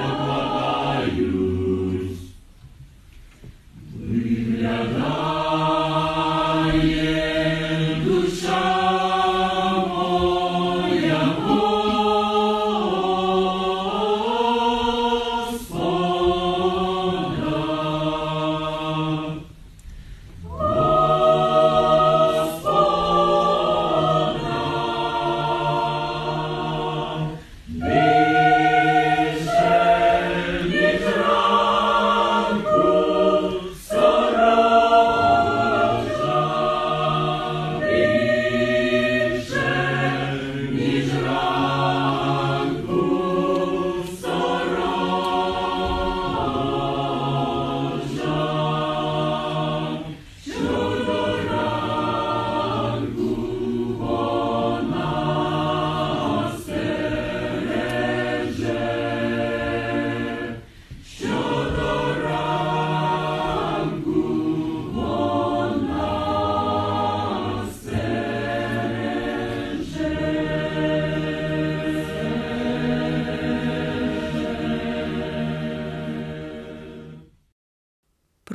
Я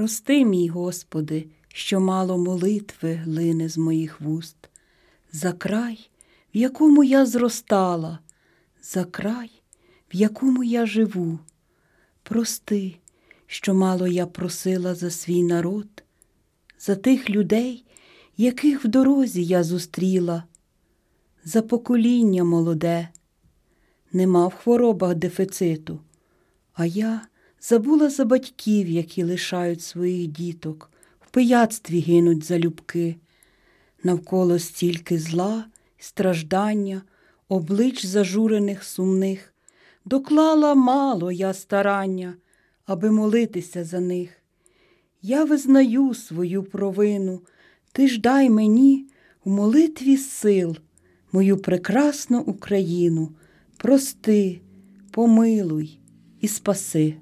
Прости, мій Господи, що мало молитви лине з моїх вуст, за край, в якому я зростала, за край, в якому я живу. Прости, що мало я просила за свій народ, за тих людей, яких в дорозі я зустріла, за покоління молоде, нема в хворобах дефіциту, а я забула за батьків, які лишають своїх діток, в пияцтві гинуть залюбки. Навколо стільки зла, страждання, облич зажурених сумних, доклала мало я старання, аби молитися за них. я визнаю свою провину. Ти ж дай мені у молитві сил мою прекрасну Україну. Прости, помилуй і спаси.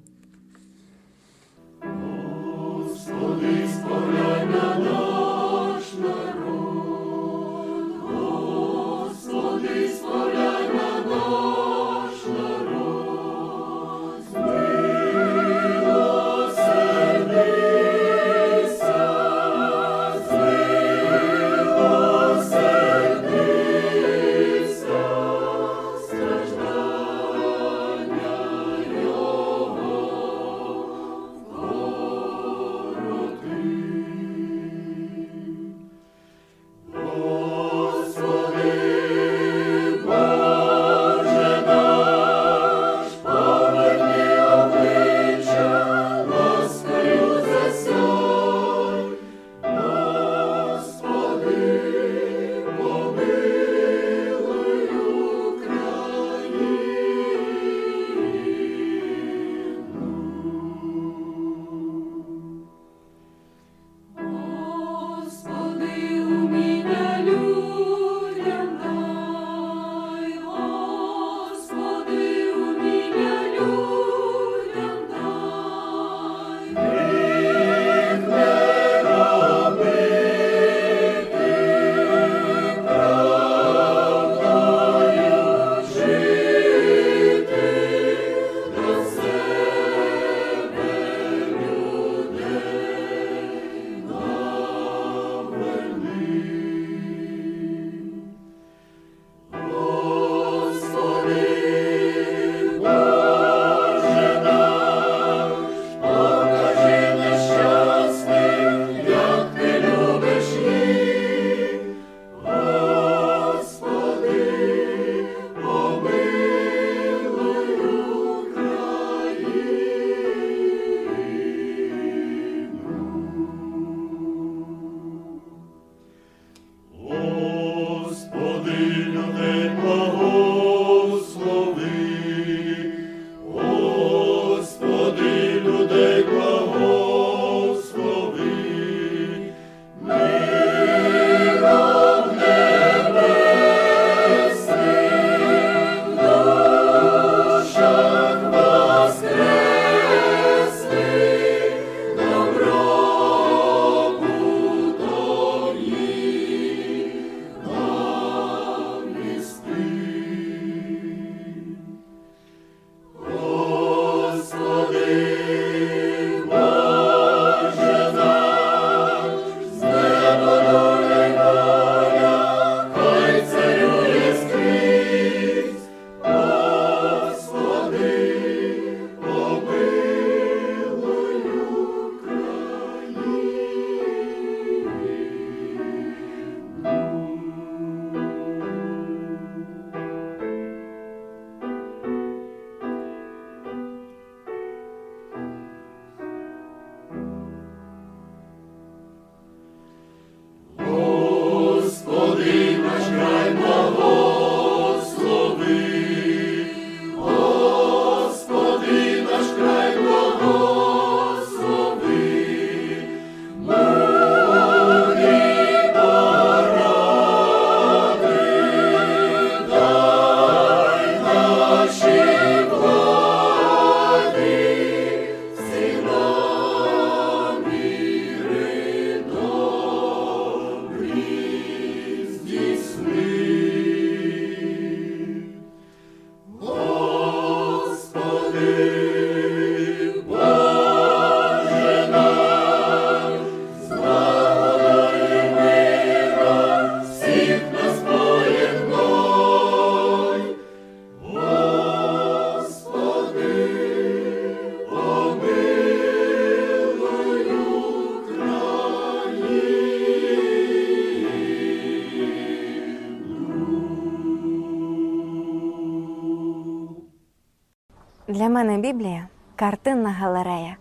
Картинна галерея,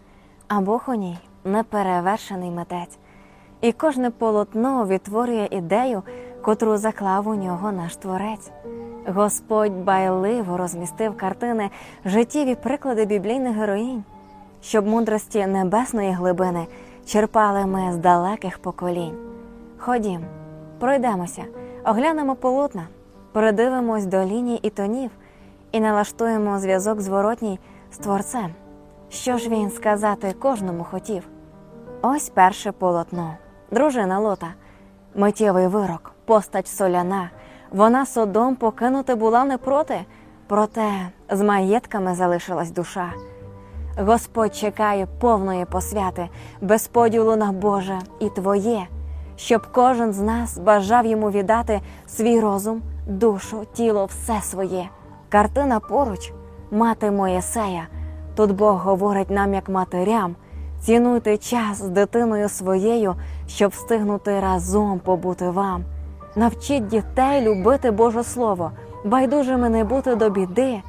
а Бог у ній неперевершений митець. І кожне полотно відтворює ідею, котру заклав у нього наш творець. Господь байливо розмістив картини життєві приклади біблійних героїнь, щоб мудрості небесної глибини черпали ми з далеких поколінь. Ходім, пройдемося, оглянемо полотна, передивимось до ліній і тонів і налаштуємо зв'язок зворотній з творцем. Що ж він сказати кожному хотів? Ось перше полотно. Дружина Лота, миттєвий вирок, постать соляна. Вона содом покинути була не проти, проте з маєтками залишилась душа. Господь чекає повної посвяти, без поділу на Боже і Твоє, щоб кожен з нас бажав йому віддати свій розум, душу, тіло, все своє. Картина поруч, мати Моєсея. Тут Бог говорить нам, як матерям, цінуйте час з дитиною своєю, щоб встигнути разом побути вам. Навчіть дітей любити Боже Слово, байдужими не бути до біди.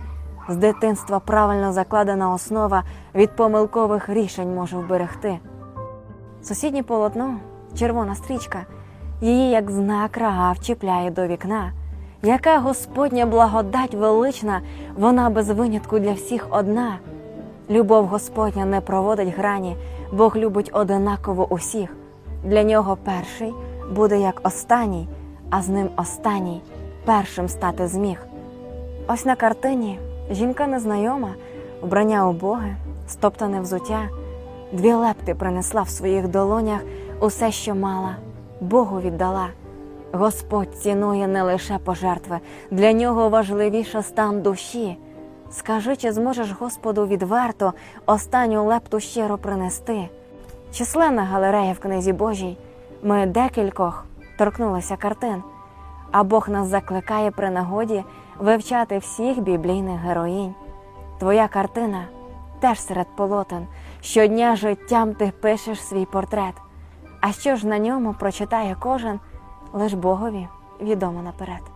З дитинства правильно закладена основа від помилкових рішень може вберегти. Сусіднє полотно, червона стрічка, її як знак рага вчіпляє до вікна. Яка Господня благодать велична, вона без винятку для всіх одна. Любов Господня не проводить грані, Бог любить одинаково усіх. Для нього перший буде як останній, а з ним останній першим стати зміг. Ось на картині жінка незнайома, вбрання убоге, стоптане взуття, дві лепти принесла в своїх долонях усе, що мала, Богу віддала. Господь цінує не лише пожертви, для нього важливіше стан душі. Скажи, чи зможеш Господу відверто останню лепту щиро принести? Численна галерея в книзі Божій. Ми декількох торкнулися картин, а Бог нас закликає при нагоді вивчати всіх біблійних героїнь. Твоя картина теж серед полотен. Щодня життям ти пишеш свій портрет. А що ж на ньому прочитає кожен, лиш Богові відомо наперед.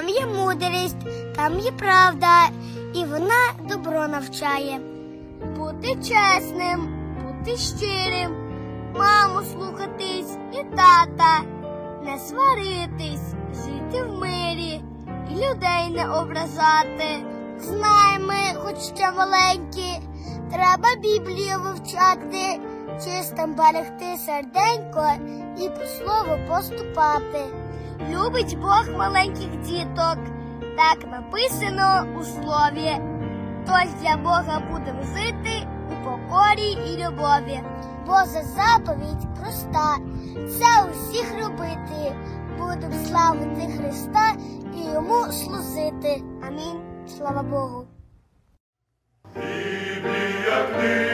Там є мудрість, там є правда, і вона добро навчає. Бути чесним, бути щирим, маму слухатись і тата, не сваритись, жити в мирі і людей не ображати. Знай ми, хоч ще маленькі, треба Біблію вивчати, чистим берегти серденько і по слову поступати. Любить Бог маленьких діток, так написано у слові. Тож для Бога будемо жити у покорі і любові. Божа заповідь проста, це усіх робити. Будемо славити Христа і йому служити. Амінь. Слава Богу. Біблія книга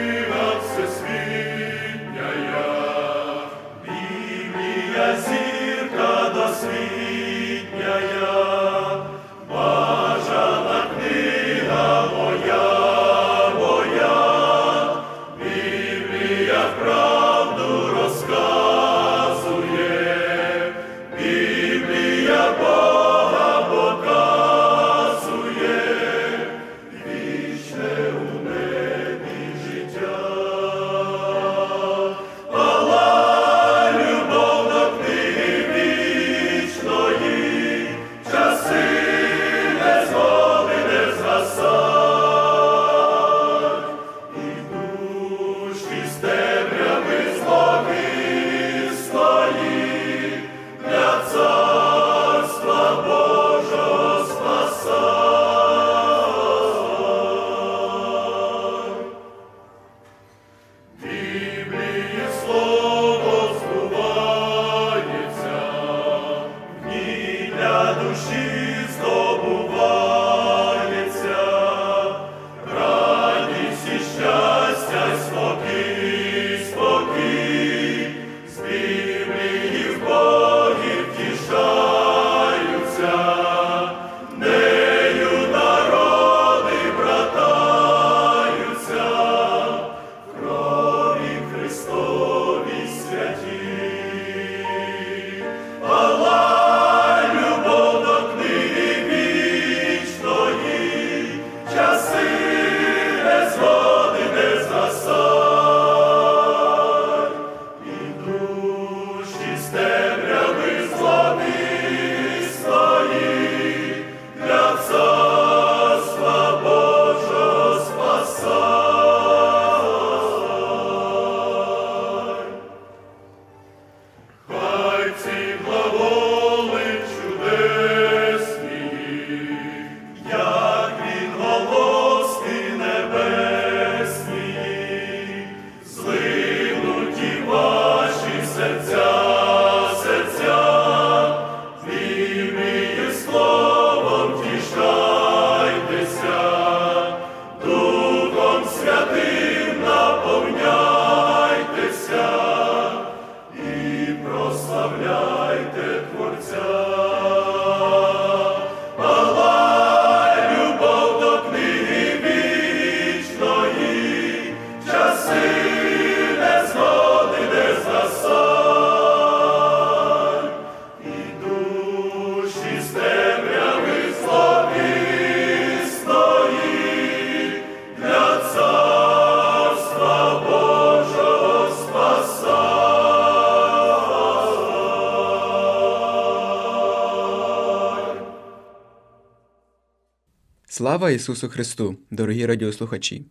Слава Ісусу Христу, дорогі радіослухачі!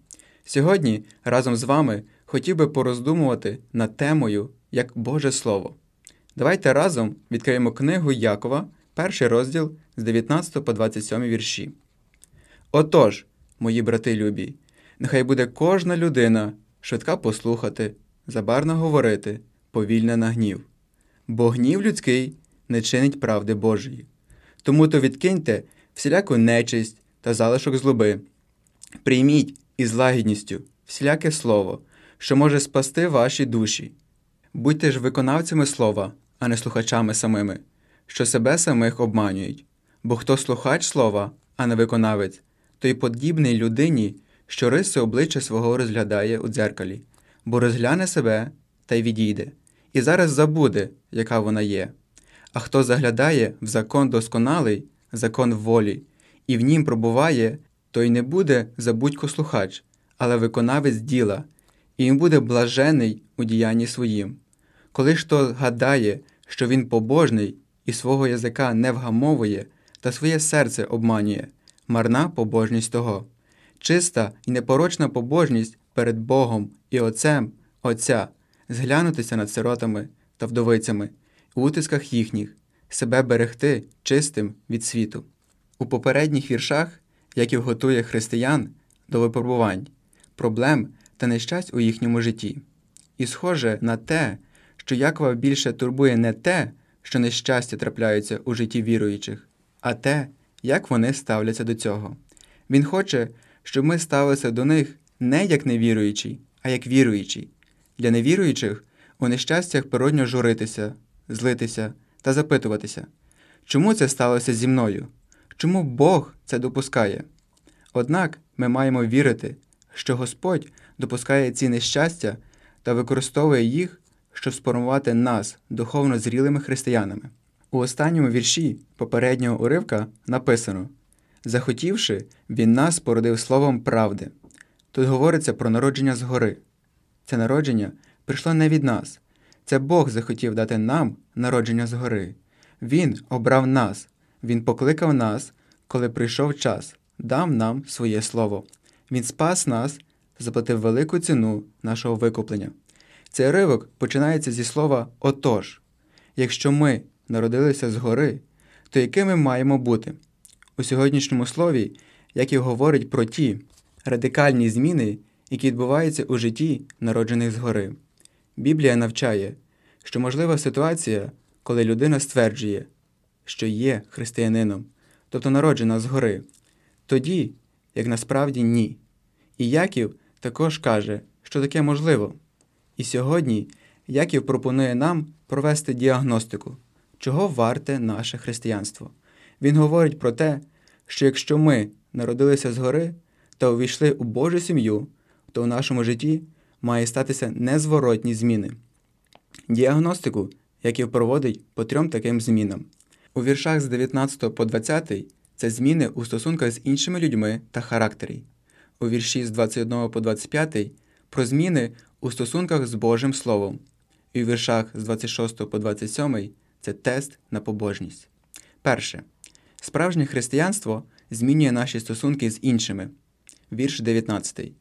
Сьогодні разом з вами хотів би пороздумувати над темою як Боже Слово. Давайте разом відкриємо книгу Якова, перший розділ з 19 по 27 вірші. Отож, мої брати любі, нехай буде кожна людина швидка послухати, забарна говорити, повільна на гнів. Бо гнів людський не чинить правди Божої. Тому то відкиньте всіляку нечисть та залишок злоби. Прийміть із лагідністю всіляке слово, що може спасти ваші душі. Будьте ж виконавцями слова, а не слухачами самими, що себе самих обманюють. Бо хто слухач слова, а не виконавець, той подібний людині, що риси обличчя свого розглядає у дзеркалі, бо розгляне себе та й відійде, і зараз забуде, яка вона є. А хто заглядає в закон досконалий, закон волі, і в нім пробуває, той не буде забудько слухач, але виконавець діла, і він буде блажений у діянні своїм. Коли ж то гадає, що він побожний і свого язика не вгамовує, та своє серце обманює, марна побожність того. Чиста і непорочна побожність перед Богом і Отцем Отця зглянутися над сиротами та вдовицями у утисках їхніх, себе берегти чистим від світу. У попередніх віршах Яків готує християн до випробувань, проблем та нещасть у їхньому житті. І схоже на те, що Якова більше турбує не те, що нещастя трапляються у житті віруючих, а те, як вони ставляться до цього. Він хоче, щоб ми ставилися до них не як невіруючі, а як віруючі. Для невіруючих у нещастях природньо журитися, злитися та запитуватися, чому це сталося зі мною? Чому Бог це допускає? Однак ми маємо вірити, що Господь допускає ці нещастя та використовує їх, щоб сформувати нас духовно зрілими християнами. У останньому вірші попереднього уривка написано Захотівши, він нас породив словом правди. Тут говориться про народження згори. Це народження прийшло не від нас. Це Бог захотів дати нам народження згори. Він обрав нас, Він покликав нас, коли прийшов час, дав нам своє слово. Він спас нас, заплатив велику ціну нашого викуплення. Цей ривок починається зі слова отож. Якщо ми народилися згори, то якими маємо бути? У сьогоднішньому слові Яків говорить про ті радикальні зміни, які відбуваються у житті народжених згори. Біблія навчає, що можлива ситуація, коли людина стверджує, що є християнином, тобто народжена згори, тоді, як насправді ні. І Яків також каже, що таке можливо. І сьогодні Яків пропонує нам провести діагностику, чого варте наше християнство. Він говорить про те, що якщо ми народилися згори та увійшли у Божу сім'ю, то у нашому житті має статися незворотні зміни. Діагностику Яків проводить по трьом таким змінам. У віршах з 19 по 20 це зміни у стосунках з іншими людьми та характері. У вірші з 21 по 25 про зміни у стосунках з Божим Словом. І у віршах з 26 по 27 це тест на побожність. Перше. Справжнє християнство змінює наші стосунки з іншими. Вірш 19.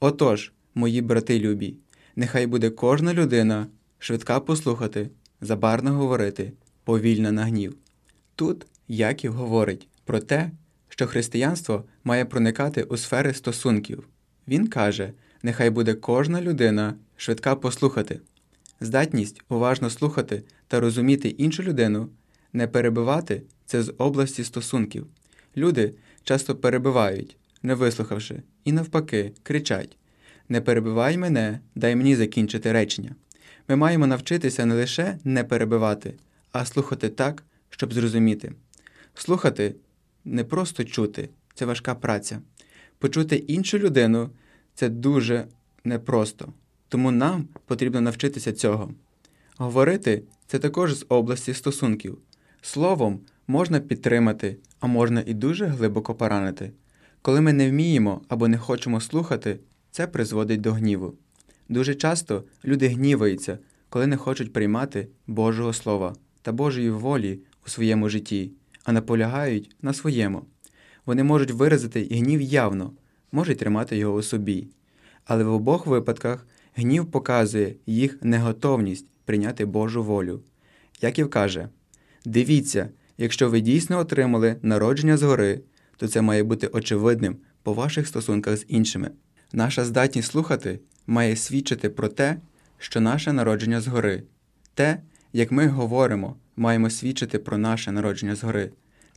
Отож, мої брати любі, нехай буде кожна людина швидка послухати, забарна говорити, повільна на гнів. Тут Яків говорить про те, що християнство має проникати у сфери стосунків. Він каже, нехай буде кожна людина швидка послухати. Здатність уважно слухати та розуміти іншу людину, не перебивати це з області стосунків. Люди часто перебивають, не вислухавши, і навпаки, кричать: Не перебивай мене, дай мені закінчити речення. Ми маємо навчитися не лише не перебивати, а слухати так, щоб зрозуміти. Слухати не просто чути, це важка праця. Почути іншу людину це дуже непросто, тому нам потрібно навчитися цього. Говорити це також з області стосунків. Словом можна підтримати, а можна і дуже глибоко поранити. Коли ми не вміємо або не хочемо слухати, це призводить до гніву. Дуже часто люди гніваються, коли не хочуть приймати Божого Слова та Божої волі у своєму житті, а наполягають на своєму. Вони можуть виразити гнів явно, можуть тримати його у собі. Але в обох випадках гнів показує їх неготовність прийняти Божу волю. Яків каже: Дивіться, якщо ви дійсно отримали народження згори, то це має бути очевидним по ваших стосунках з іншими. Наша здатність слухати має свідчити про те, що наше народження згори. Те, як ми говоримо, маємо свідчити про наше народження згори.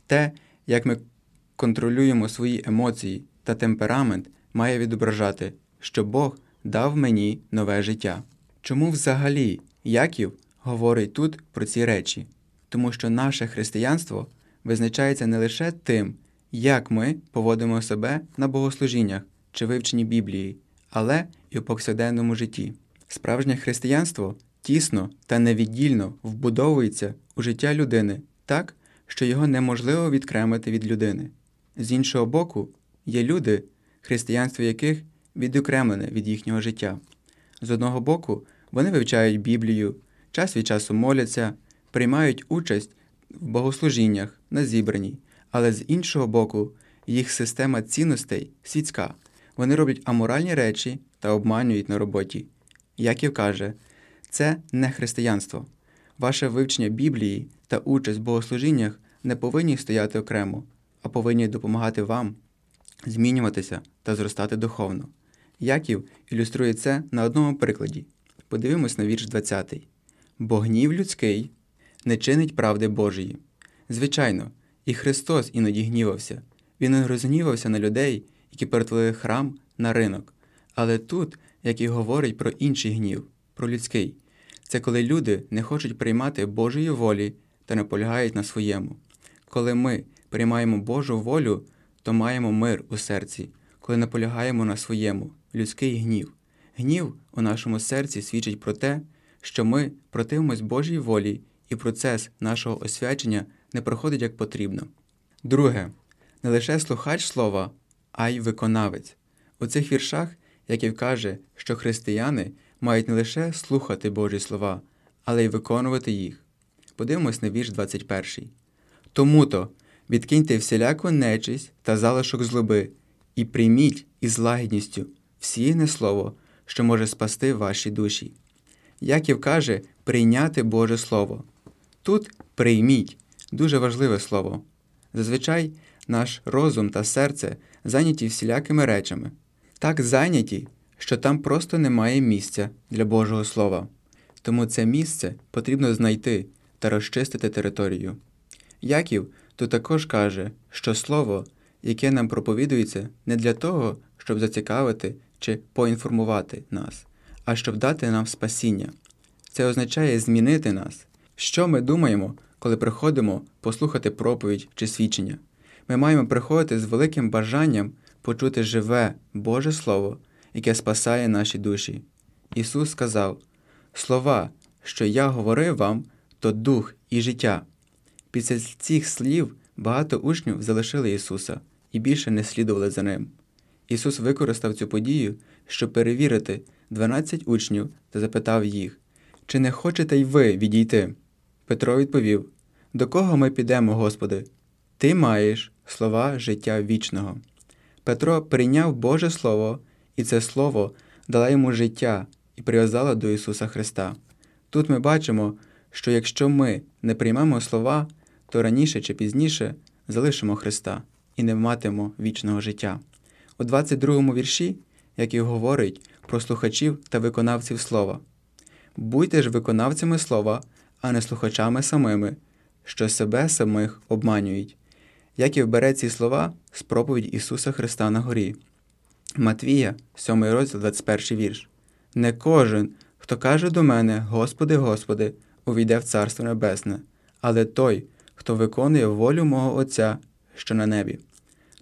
Те, як ми контролюємо свої емоції та темперамент, має відображати, що Бог дав мені нове життя. Чому взагалі Яків говорить тут про ці речі? Тому що наше християнство визначається не лише тим, як ми поводимо себе на богослужіннях чи вивченні Біблії, але і у повсякденному житті. Справжнє християнство тісно та невіддільно вбудовується у життя людини так, що його неможливо відкремити від людини. З іншого боку, є люди, християнство яких відокремлене від їхнього життя. З одного боку, вони вивчають Біблію, час від часу моляться, приймають участь в богослужіннях на зібранні, але з іншого боку, їх система цінностей світська. Вони роблять аморальні речі та обманюють на роботі. Яків каже, це не християнство. Ваше вивчення Біблії та участь в богослужіннях не повинні стояти окремо, а повинні допомагати вам змінюватися та зростати духовно. Яків ілюструє це на одному прикладі. Подивимось на вірш 20. Бо гнів людський не чинить правди Божої. Звичайно, і Христос іноді гнівався. Він не розгнівався на людей, які перетворили храм на ринок. Але тут, як і говорить про інший гнів, про людський, це коли люди не хочуть приймати Божої волі та наполягають на своєму. Коли ми приймаємо Божу волю, то маємо мир у серці, коли наполягаємо на своєму, людський гнів. Гнів у нашому серці свідчить про те, що ми противимось Божій волі, і процес нашого освячення не проходить як потрібно. Друге, не лише слухач слова, а й виконавець. У цих віршах Яків каже, що християни мають не лише слухати Божі слова, але й виконувати їх. Подивимось на вірш 21. Тому-то відкиньте всіляку нечисть та залишок злоби, і прийміть із лагідністю всіяне слово, що може спасти ваші душі. Яків каже прийняти Боже Слово. Тут прийміть дуже важливе слово. Зазвичай наш розум та серце зайняті всілякими речами, так зайняті, що там просто немає місця для Божого Слова. Тому це місце потрібно знайти та розчистити територію. Яків тут також каже, що слово, яке нам проповідується, не для того, щоб зацікавити чи поінформувати нас, а щоб дати нам спасіння. Це означає змінити нас. Що ми думаємо, коли приходимо послухати проповідь чи свідчення? Ми маємо приходити з великим бажанням почути живе Боже Слово, яке спасає наші душі. Ісус сказав: Слова, що я говорив вам, то дух і життя. Після цих слів багато учнів залишили Ісуса і більше не слідували за ним. Ісус використав цю подію, щоб перевірити 12 учнів та запитав їх, чи не хочете й ви відійти? Петро відповів: До кого ми підемо, Господи? Ти маєш слова життя вічного. Петро прийняв Боже Слово, і це Слово дало йому життя і прив'язало до Ісуса Христа. Тут ми бачимо, що якщо ми не приймемо слова, то раніше чи пізніше залишимо Христа і не матимемо вічного життя. У 22 вірші, який говорить про слухачів та виконавців слова. Будьте ж виконавцями слова, а не слухачами самими, що себе самих обманюють. Яків бере ці слова з проповідь Ісуса Христа на горі. Матвія, 7 розділ, 21 вірш. Не кожен, хто каже до мене, Господи, Господи, увійде в Царство Небесне, але той, хто виконує волю мого Отця, що на небі.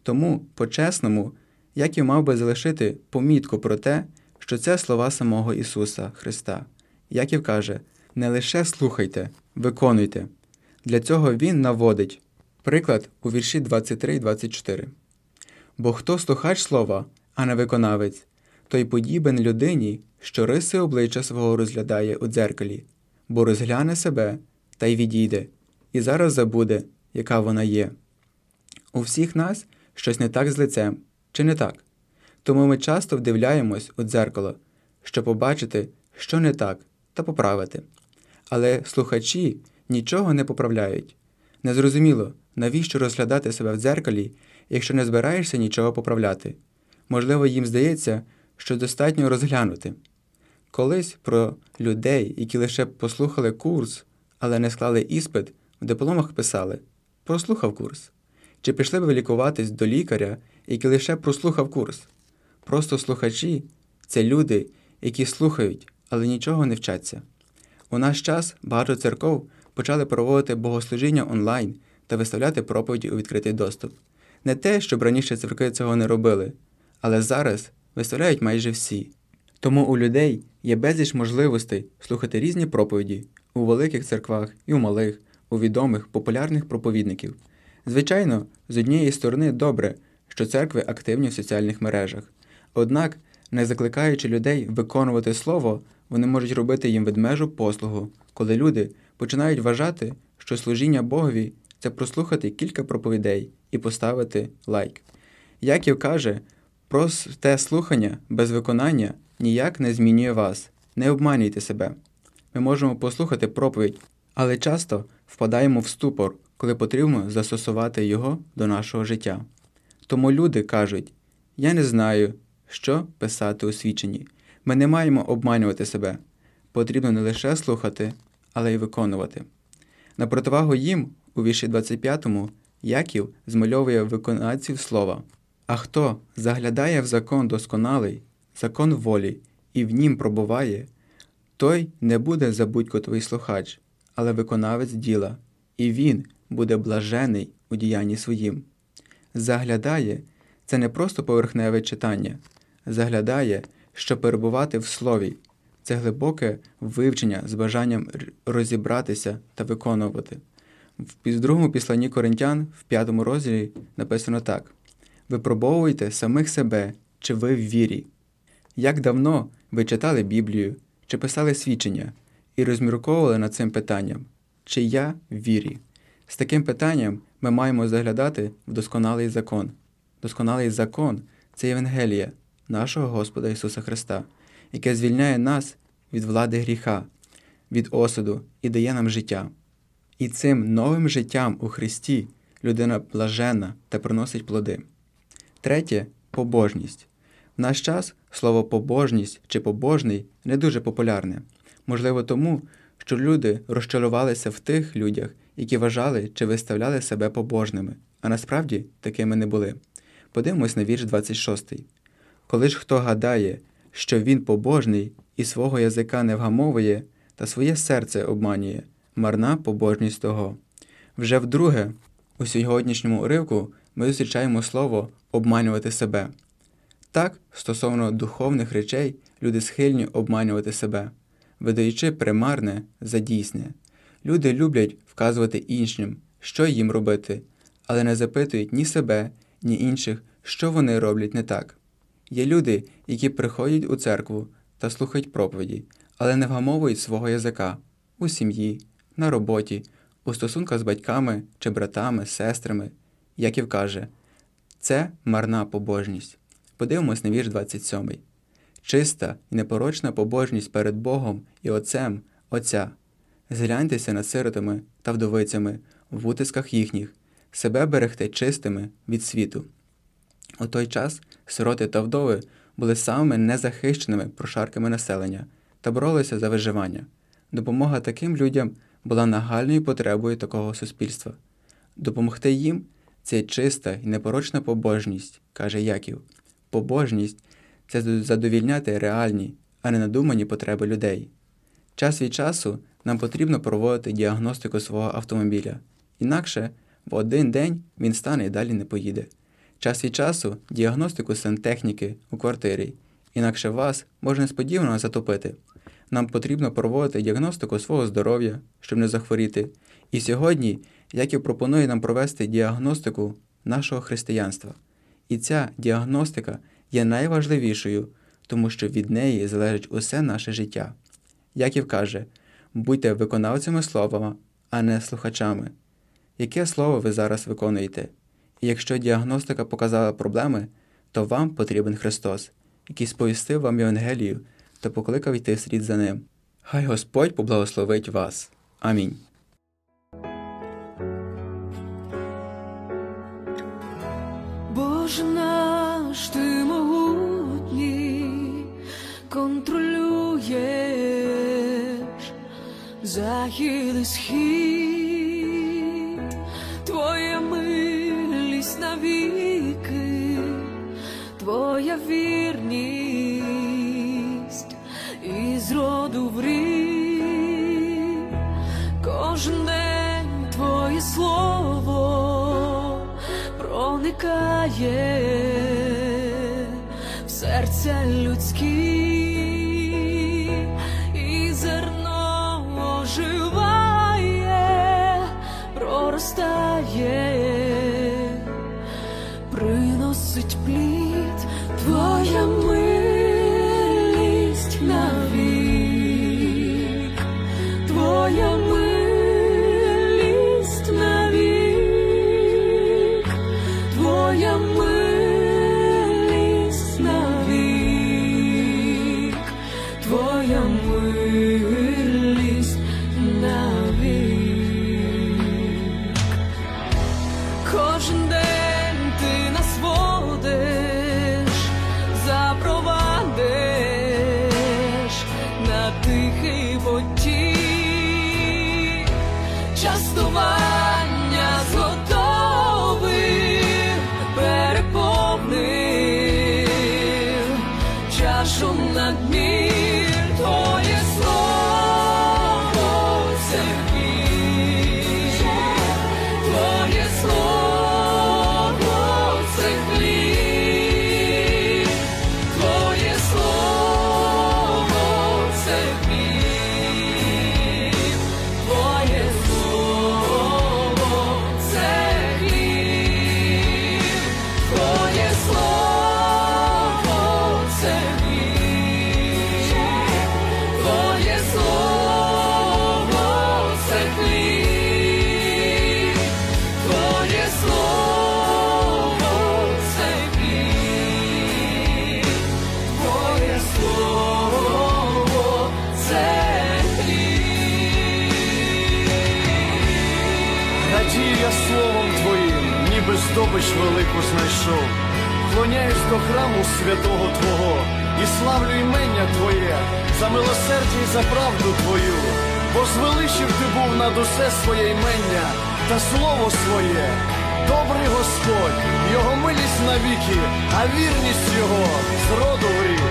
Тому, по-чесному, Яків мав би залишити помітку про те, що це слова самого Ісуса Христа. Яків каже: не лише слухайте, виконуйте. Для цього Він наводить приклад у вірші 23 24. Бо хто слухач слова, а не виконавець, той подібен людині, що риси обличчя свого розглядає у дзеркалі, бо розгляне себе та й відійде, і зараз забуде, яка вона є. У всіх нас щось не так з лицем, чи не так? Тому ми часто вдивляємось у дзеркало, щоб побачити, що не так, та поправити. Але слухачі нічого не поправляють. Незрозуміло, навіщо розглядати себе в дзеркалі, якщо не збираєшся нічого поправляти. Можливо, їм здається, що достатньо розглянути. Колись про людей, які лише послухали курс, але не склали іспит, в дипломах писали прослухав курс. Чи пішли б лікуватись до лікаря, який лише прослухав курс? Просто слухачі це люди, які слухають, але нічого не вчаться. У наш час багато церков почали проводити богослужіння онлайн та виставляти проповіді у відкритий доступ. Не те, щоб раніше церкви цього не робили, але зараз виставляють майже всі. Тому у людей є безліч можливостей слухати різні проповіді у великих церквах і у малих, у відомих популярних проповідників. Звичайно, з однієї сторони добре, що церкви активні в соціальних мережах. Однак, не закликаючи людей виконувати слово, Вони можуть робити їм ведмежу послугу, коли люди починають вважати, що служіння Богові це прослухати кілька проповідей і поставити лайк. Яків каже, просте слухання без виконання ніяк не змінює вас. Не обманюйте себе. Ми можемо послухати проповідь, але часто впадаємо в ступор, коли потрібно застосувати його до нашого життя. Тому люди кажуть: Я не знаю, що писати у свідченні. Ми не маємо обманювати себе. Потрібно не лише слухати, але й виконувати. На противагу їм, у вірші 25, Яків змальовує виконавців слова. А хто заглядає в закон досконалий, закон волі, і в нім пробуває, той не буде забудькотовий слухач, але виконавець діла, і він буде блажений у діянні своїм. Заглядає це не просто поверхневе читання, заглядає, що перебувати в слові, це глибоке вивчення з бажанням розібратися та виконувати. В другому післанні Коринтян в п'ятому розділі написано так: Випробовуйте самих себе, чи ви в вірі. Як давно ви читали Біблію, чи писали свідчення і розмірковували над цим питанням, чи я в вірі? З таким питанням ми маємо заглядати в досконалий закон. Досконалий закон це Євангелія нашого Господа Ісуса Христа, яке звільняє нас від влади гріха, від осуду і дає нам життя. І цим новим життям у Христі людина блаженна та приносить плоди. Третє побожність. В наш час слово побожність чи побожний не дуже популярне. Можливо, тому, що люди розчарувалися в тих людях, які вважали чи виставляли себе побожними, а насправді такими не були. Подивимось на вірш 26. Коли ж хто гадає, що він побожний і свого язика не вгамовує, та своє серце обманює, марна побожність того. Вже вдруге, у сьогоднішньому уривку ми зустрічаємо слово обманювати себе. Так, стосовно духовних речей, люди схильні обманювати себе, видаючи примарне за дійсне. Люди люблять вказувати іншим, що їм робити, але не запитують ні себе, ні інших, що вони роблять не так. Є люди, які приходять у церкву та слухають проповіді, але не вгамовують свого язика у сім'ї, на роботі, у стосунках з батьками чи братами, сестрами. Яків каже, це марна побожність. Подивимось на вірш 27. Чиста і непорочна побожність перед Богом і Отцем Отця. Згляньтеся над сиротами та вдовицями в утисках їхніх, себе берегте чистими від світу. У той час сироти та вдови були самими незахищеними прошарками населення та боролися за виживання. Допомога таким людям була нагальною потребою такого суспільства. Допомогти їм це чиста і непорочна побожність, каже Яків. Побожність це задовільняти реальні, а не надумані потреби людей. Час від часу нам потрібно проводити діагностику свого автомобіля, інакше в один день він стане і далі не поїде. Час від часу діагностику сантехніки у квартирі, інакше вас може несподівано затопити. Нам потрібно проводити діагностику свого здоров'я, щоб не захворіти. І сьогодні Яків пропонує нам провести діагностику нашого християнства. І ця діагностика є найважливішою, тому що від неї залежить усе наше життя. Яків каже: будьте виконавцями слова, а не слухачами. Яке слово ви зараз виконуєте? І якщо діагностика показала проблеми, то вам потрібен Христос, який сповістив вам Євангелію та покликав йти вслід за ним. Хай Господь поблагословить вас. Амінь. Захід і схід, твоя милість навіки, твоя вірність із роду в рід. Кожен день твоє слово проникає в серця людські, за милосердя і за правду Твою, бо звеличив ти був над усе своє імення та слово своє. Добрий Господь, його милість навіки, а вірність його з роду в рід.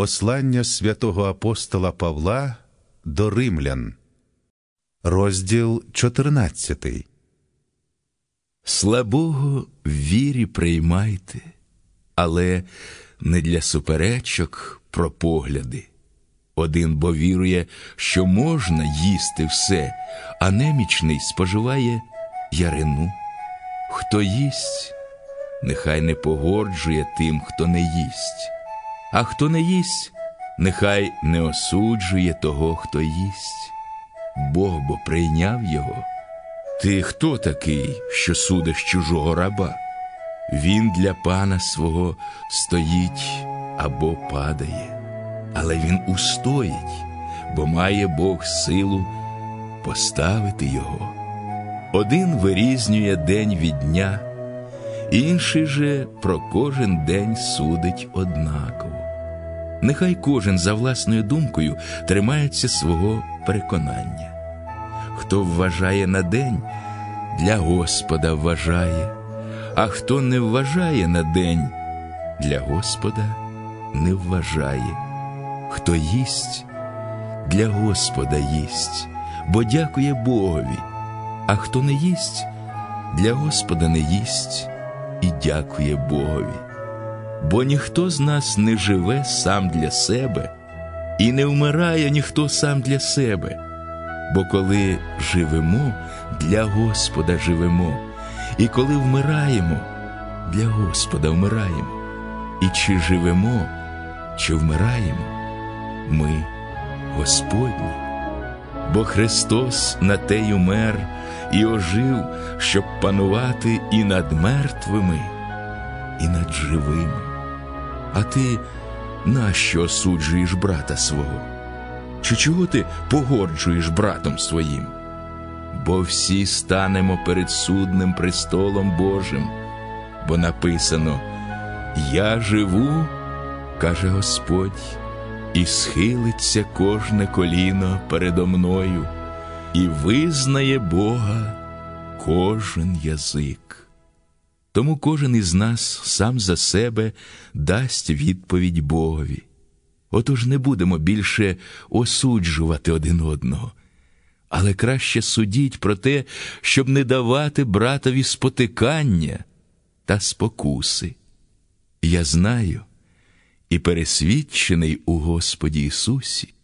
Послання святого апостола Павла до римлян, розділ 14. Слабого в вірі приймайте, але не для суперечок про погляди. Один бо вірує, що можна їсти все, а немічний споживає ярину. Хто їсть, нехай не погоджує тим, хто не їсть, а хто не їсть, нехай не осуджує того, хто їсть. Бог бо прийняв його. Ти хто такий, що судиш чужого раба? Він для пана свого стоїть або падає, але він устоїть, бо має Бог силу поставити його. Один вирізнює день від дня, інший же про кожен день судить однаково. Нехай кожен за власною думкою тримається свого переконання. Хто вважає на день, для Господа вважає, а хто не вважає на день, для Господа не вважає. Хто їсть, для Господа їсть, бо дякує Богові, а хто не їсть, для Господа не їсть і дякує Богові. Бо ніхто з нас не живе сам для себе, і не вмирає ніхто сам для себе. Бо коли живемо, для Господа живемо, і коли вмираємо, для Господа вмираємо. І чи живемо, чи вмираємо, ми Господні. Бо Христос на те й умер і ожив, щоб панувати і над мертвими, і над живими. А ти нащо осуджуєш брата свого? Чи чого ти погоджуєш братом своїм? Бо всі станемо перед судним престолом Божим, бо написано: Я живу, каже Господь, і схилиться кожне коліно передо мною, і визнає Бога кожен язик. Тому кожен із нас сам за себе дасть відповідь Богові. Отож не будемо більше осуджувати один одного, але краще судіть про те, щоб не давати братові спотикання та спокуси. Я знаю і пересвідчений у Господі Ісусі,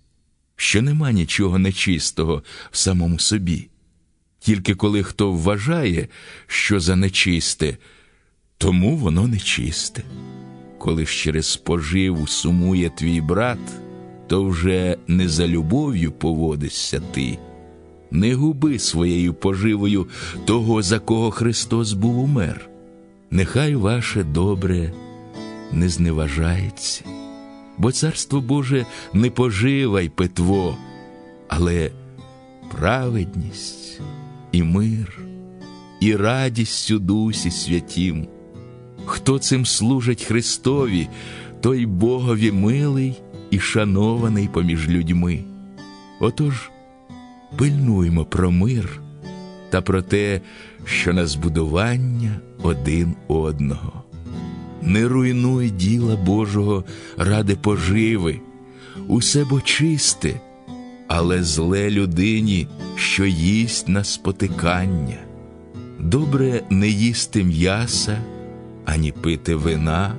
що нема нічого нечистого в самому собі. Тільки коли хто вважає, що за нечисте, тому воно нечисте. Коли ж через поживу сумує твій брат, то вже не за любов'ю поводишся ти. Не губи своєю поживою того, за кого Христос був умер. Нехай ваше добре не зневажається, бо Царство Боже не пожива й питво, але праведність і мир, і радість у дусі святім. Хто цим служить Христові, той Богові милий і шанований поміж людьми. Отож, пильнуймо про мир та про те, що на збудування один одного. Не руйнуй діла Божого ради поживи, усе бо чисте, але зле людині, що їсть на спотикання. Добре не їсти м'яса, ані пити вина,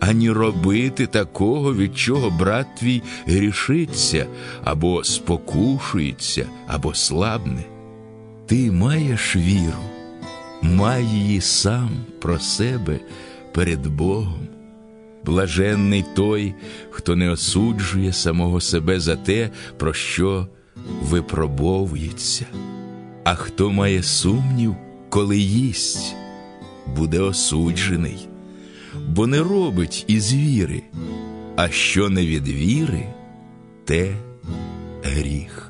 ані робити такого, від чого брат твій грішиться, або спокушується, або слабне. Ти маєш віру, май її сам про себе перед Богом. Блаженний той, хто не осуджує самого себе за те, про що випробовується, а хто має сумнів, коли їсть, буде осуджений, бо не робить із віри, а що не від віри, те гріх.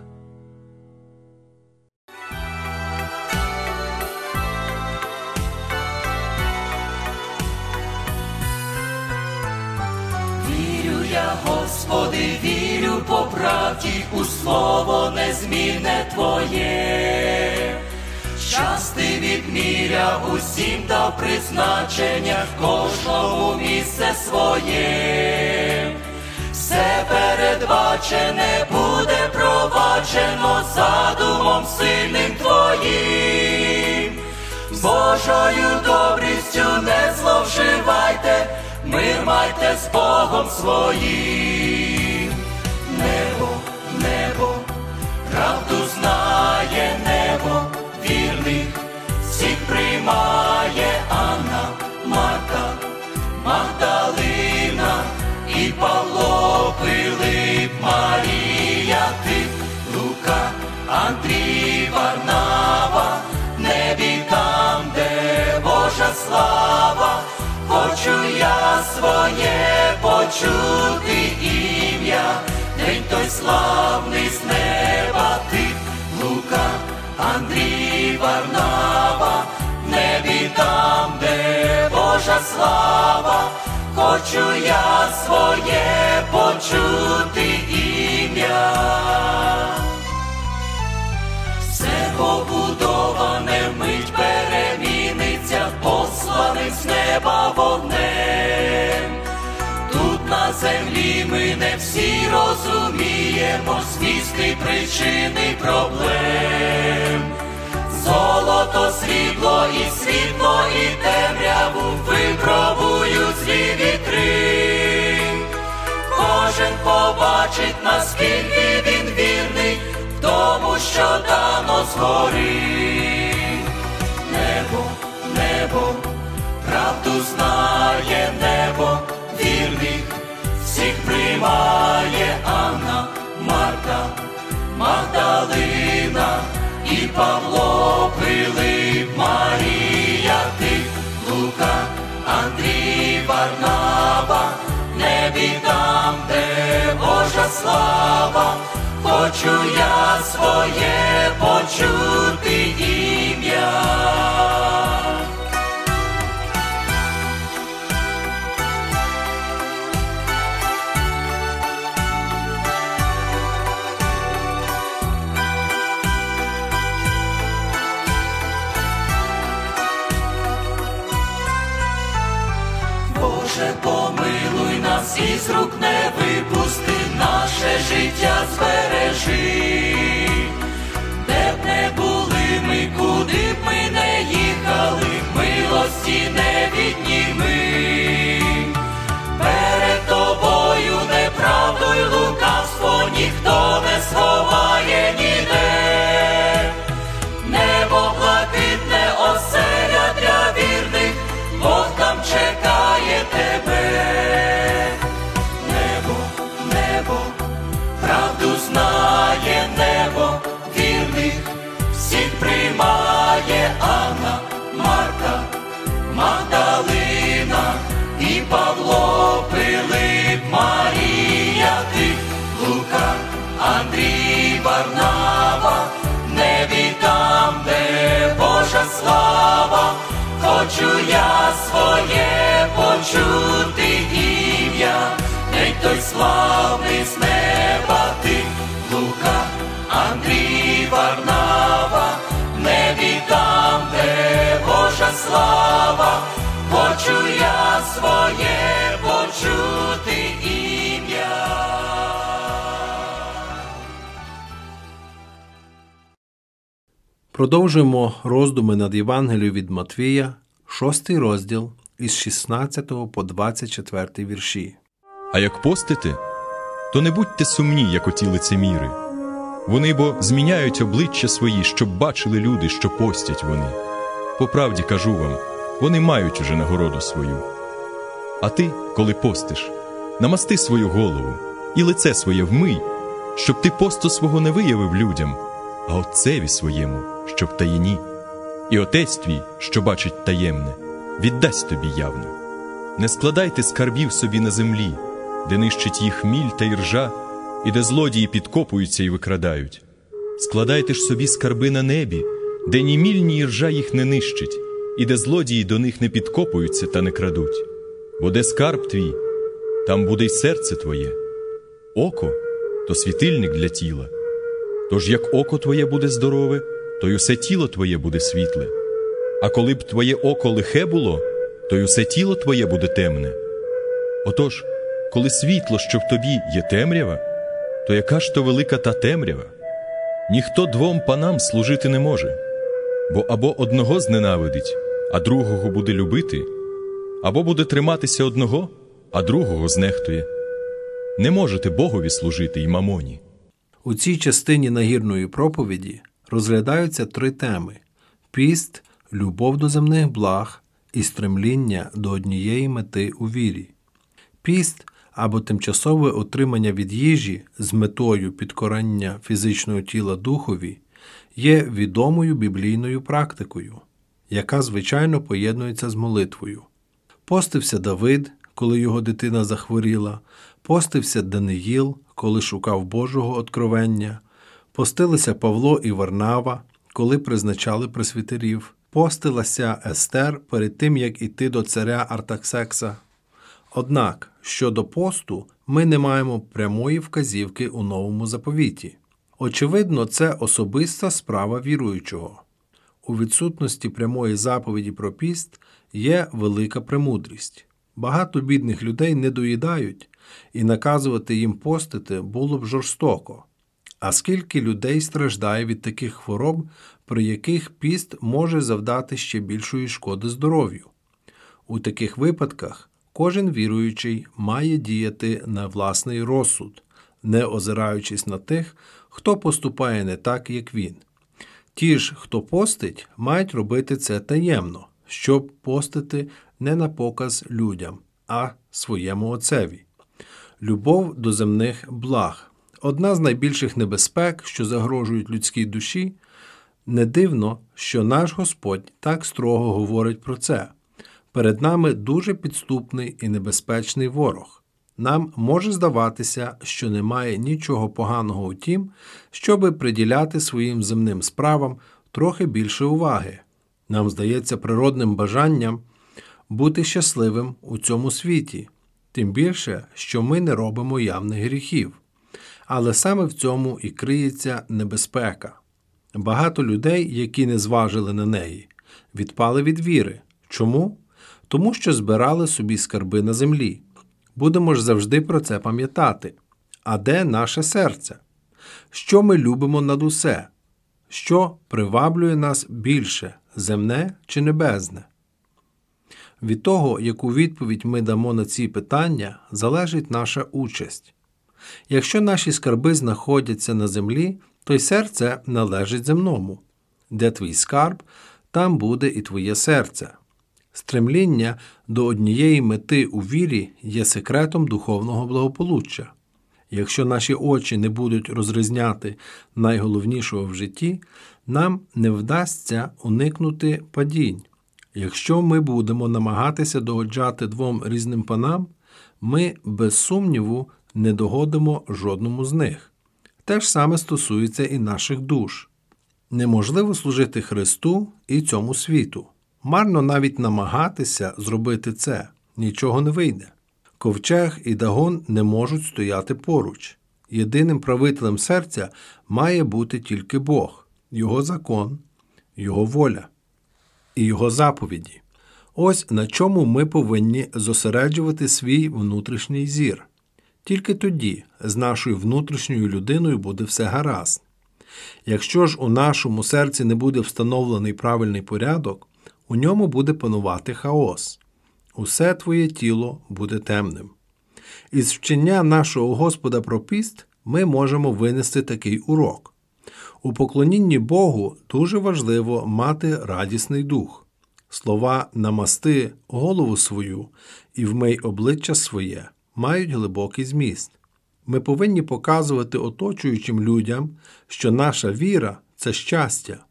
Господи, вірю по правді у слово незмінне Твоє. Щас ти відміряв усім дав призначення кожному місце своє. Все передбачене буде проваджено задумом сильним Твоїм. Божою добрістю не зловживайте, мир майте з Богом своїм. Приймає Анна, Марта, Магдалина і Павло, Пилип, Марія, ти, Лука, Андрій, Варнава, небі там, де Божа слава, хочу я своє почути ім'я, день той славний з неба ти, Лука, Андрій, Варнава, там, де Божа слава, хочу я своє почути ім'я. Все побудоване вмить переміниться, посланим з неба вогнем. Тут на землі ми не всі розуміємо змісти причини проблем. Золото, срібло і світло, і темряву випробують злі вітри. Кожен побачить, наскільки він вірний в тому, що дано згори. Небо, небо, правду знає небо, вірних всіх приймає Анна, Марта, Магдалина і Павло, Пилип, Марія, ти, Лука, Андрій, Варнава, небі там, де Божа слава, хочу я своє Марія, ти, Лука, Андрій, Варнава, не віддам, де Божа слава, хочу я своє почути ім'я, геть той славний з неба ти, Лука, Андрій, Варнава, не віддам, де Божа слава, Продовжуємо роздуми над Євангелією від Матвія, 6 розділ із 16 по 24 вірші. А як постите, то не будьте сумні, як оті лицеміри. Вони бо зміняють обличчя свої, щоб бачили люди, що постять вони. По правді кажу вам, вони мають уже нагороду свою. А ти, коли постиш, намасти свою голову і лице своє вмий, щоб ти посту свого не виявив людям, а отцеві своєму, що в таїні. І отець твій, що бачить таємне, віддасть тобі явно. Не складайте скарбів собі на землі, де нищить їх міль та іржа, і де злодії підкопуються і викрадають. Складайте ж собі скарби на небі, де ні міль, ні іржа їх не нищить, і де злодії до них не підкопуються та не крадуть. Бо де скарб твій, там буде й серце твоє. Око то світильник для тіла. Тож як око твоє буде здорове, то й усе тіло твоє буде світле. А коли б твоє око лихе було, то й усе тіло твоє буде темне. Отож, коли світло, що в тобі є темрява, то яка ж то велика та темрява? Ніхто двом панам служити не може, бо або одного зненавидить, а другого буде любити, або буде триматися одного, а другого знехтує. Не можете Богові служити й мамоні. У цій частині нагірної проповіді розглядаються три теми: піст, любов до земних благ і стремління до однієї мети у вірі. Піст або тимчасове отримання від їжі з метою підкорення фізичного тіла духові є відомою біблійною практикою, яка звичайно поєднується з молитвою. Постився Давид, коли його дитина захворіла, постився Даниїл, коли шукав Божого откровення, постилися Павло і Варнава, коли призначали пресвітерів, постилася Естер перед тим, як іти до царя Артаксекса. Однак щодо посту ми не маємо прямої вказівки у новому заповіті. Очевидно, це особиста справа віруючого. У відсутності прямої заповіді про піст є велика премудрість. Багато бідних людей не доїдають, і наказувати їм постити було б жорстоко. А скільки людей страждає від таких хвороб, при яких піст може завдати ще більшої шкоди здоров'ю? У таких випадках кожен віруючий має діяти на власний розсуд, не озираючись на тих, хто поступає не так, як він. Ті ж, хто постить, мають робити це таємно, щоб постити не на показ людям, а своєму отцеві. Любов до земних благ одна з найбільших небезпек, що загрожують людській душі. Не дивно, що наш Господь так строго говорить про це. Перед нами дуже підступний і небезпечний ворог. Нам може здаватися, що немає нічого поганого у тім, щоби приділяти своїм земним справам трохи більше уваги. Нам здається природним бажанням бути щасливим у цьому світі, тим більше, що ми не робимо явних гріхів. Але саме в цьому і криється небезпека. Багато людей, які не зважили на неї, відпали від віри. Чому? Тому що збирали собі скарби на землі. Будемо ж завжди про це пам'ятати. А де наше серце? Що ми любимо над усе? Що приваблює нас більше земне чи небезне? Від того, яку відповідь ми дамо на ці питання, залежить наша участь. Якщо наші скарби знаходяться на землі, то й серце належить земному. Де твій скарб, там буде і твоє серце. Стремління до однієї мети у вірі є секретом духовного благополуччя. Якщо наші очі не будуть розрізняти найголовнішого в житті, нам не вдасться уникнути падінь. Якщо ми будемо намагатися догоджати двом різним панам, ми без сумніву не догодимо жодному з них. Те ж саме стосується і наших душ. Неможливо служити Христу і цьому світу. Марно навіть намагатися зробити це, нічого не вийде. Ковчег і Дагон не можуть стояти поруч. Єдиним правителем серця має бути тільки Бог, Його закон, Його воля і Його заповіді. Ось на чому ми повинні зосереджувати свій внутрішній зір. Тільки тоді з нашою внутрішньою людиною буде все гаразд. Якщо ж у нашому серці не буде встановлений правильний порядок, у ньому буде панувати хаос. Усе твоє тіло буде темним. Із вчення нашого Господа про піст ми можемо винести такий урок. У поклонінні Богу дуже важливо мати радісний дух. Слова намасти голову свою і вмий обличчя своє мають глибокий зміст. Ми повинні показувати оточуючим людям, що наша віра це щастя,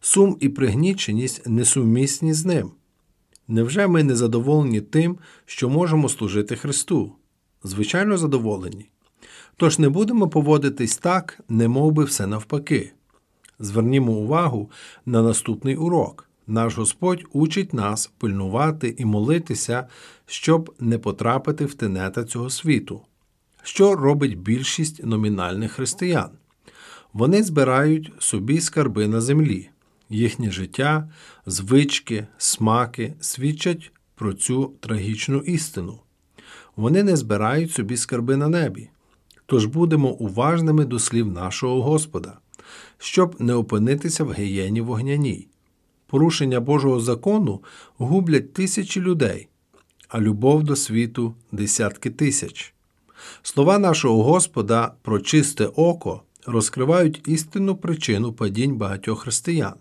сум і пригніченість несумісні з ним. Невже ми не задоволені тим, що можемо служити Христу? Звичайно, задоволені. Тож не будемо поводитись так, не би все навпаки. Звернімо увагу на наступний урок. Наш Господь учить нас пильнувати і молитися, щоб не потрапити в тенета цього світу. Що робить більшість номінальних християн? Вони збирають собі скарби на землі. Їхнє життя, звички, смаки свідчать про цю трагічну істину. Вони не збирають собі скарби на небі. Тож будемо уважними до слів нашого Господа, щоб не опинитися в гієні вогняній. Порушення Божого закону гублять тисячі людей, а любов до світу десятки тисяч. Слова нашого Господа про чисте око розкривають істинну причину падінь багатьох християн.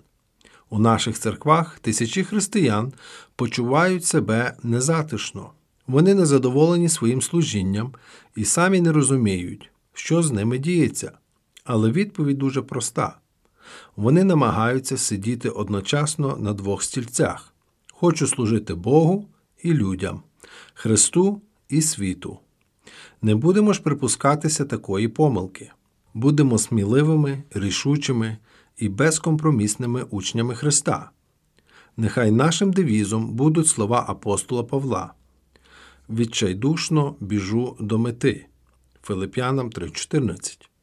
У наших церквах тисячі християн почувають себе незатишно, вони незадоволені своїм служінням і самі не розуміють, що з ними діється. Але відповідь дуже проста вони намагаються сидіти одночасно на двох стільцях. Хочу служити Богу і людям, Христу і світу. Не будемо ж припускатися такої помилки. Будемо сміливими, рішучими і безкомпромісними учнями Христа. Нехай нашим девізом будуть слова апостола Павла. Відчайдушно біжу до мети. Филип'янам 3:14.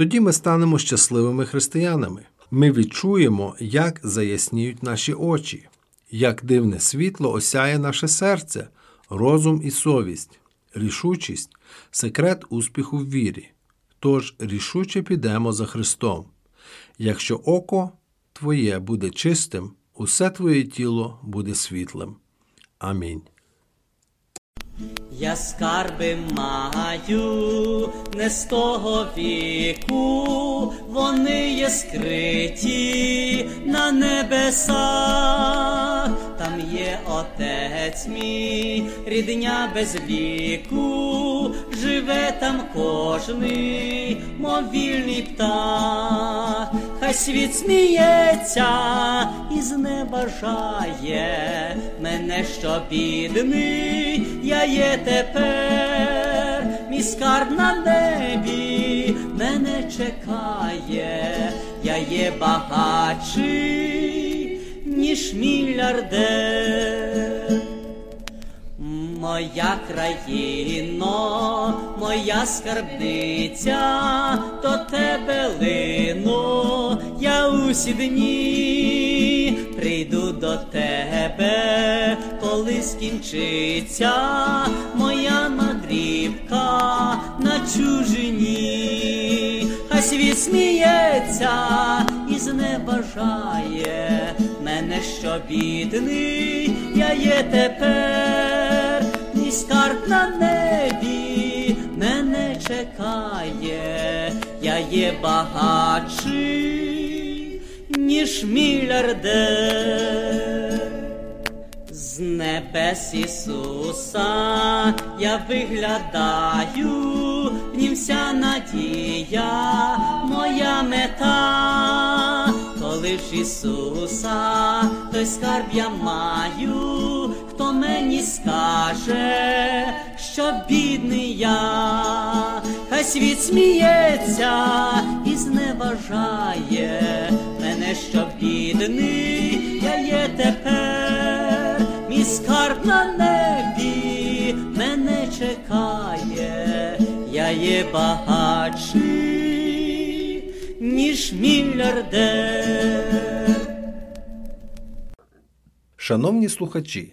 Тоді ми станемо щасливими християнами. Ми відчуємо, як заясніють наші очі, як дивне світло осяє наше серце, розум і совість, рішучість, секрет успіху в вірі. Тож рішуче підемо за Христом. Якщо око твоє буде чистим, усе твоє тіло буде світлим. Амінь. Я скарби маю не з того віку, вони є скриті на небесах, там є отець мій, рідня без віку, живе там кожний, мов вільний птах, хай світ сміється і знебажає мене, що бідний, я є тепер, мій скарб на небі мене чекає, я є багатший, ніж мільярдер. Моя країно, моя скарбниця, до тебе лину, я усі дні прийду до тебе, коли скінчиться моя мандрівка на чужині, хай світ сміється і знебажає мене, що бідний я є тепер, мій скарб на небі мене чекає, я є багатший, ніж мільярдер. З небес Ісуса я виглядаю, в нім вся надія, моя мета, коли ж Ісуса, той скарб я маю, мені скаже, що бідний я, хай світ сміється і зневажає мене, що бідний я є тепер, мій скарб на небі мене чекає, я є багатший, ніж мільярдер. Шановні слухачі,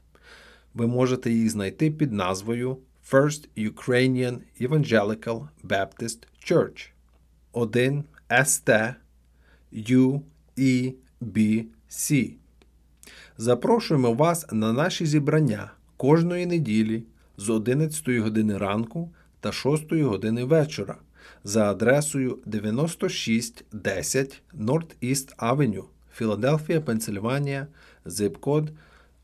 Ви можете їх знайти під назвою First Ukrainian Evangelical Baptist Church 1 ST UEBC. Запрошуємо вас на наші зібрання кожної неділі з 11 години ранку та 6 години вечора за адресою 9610 North East Avenue, Філадельфія, Пенсильванія, зип-код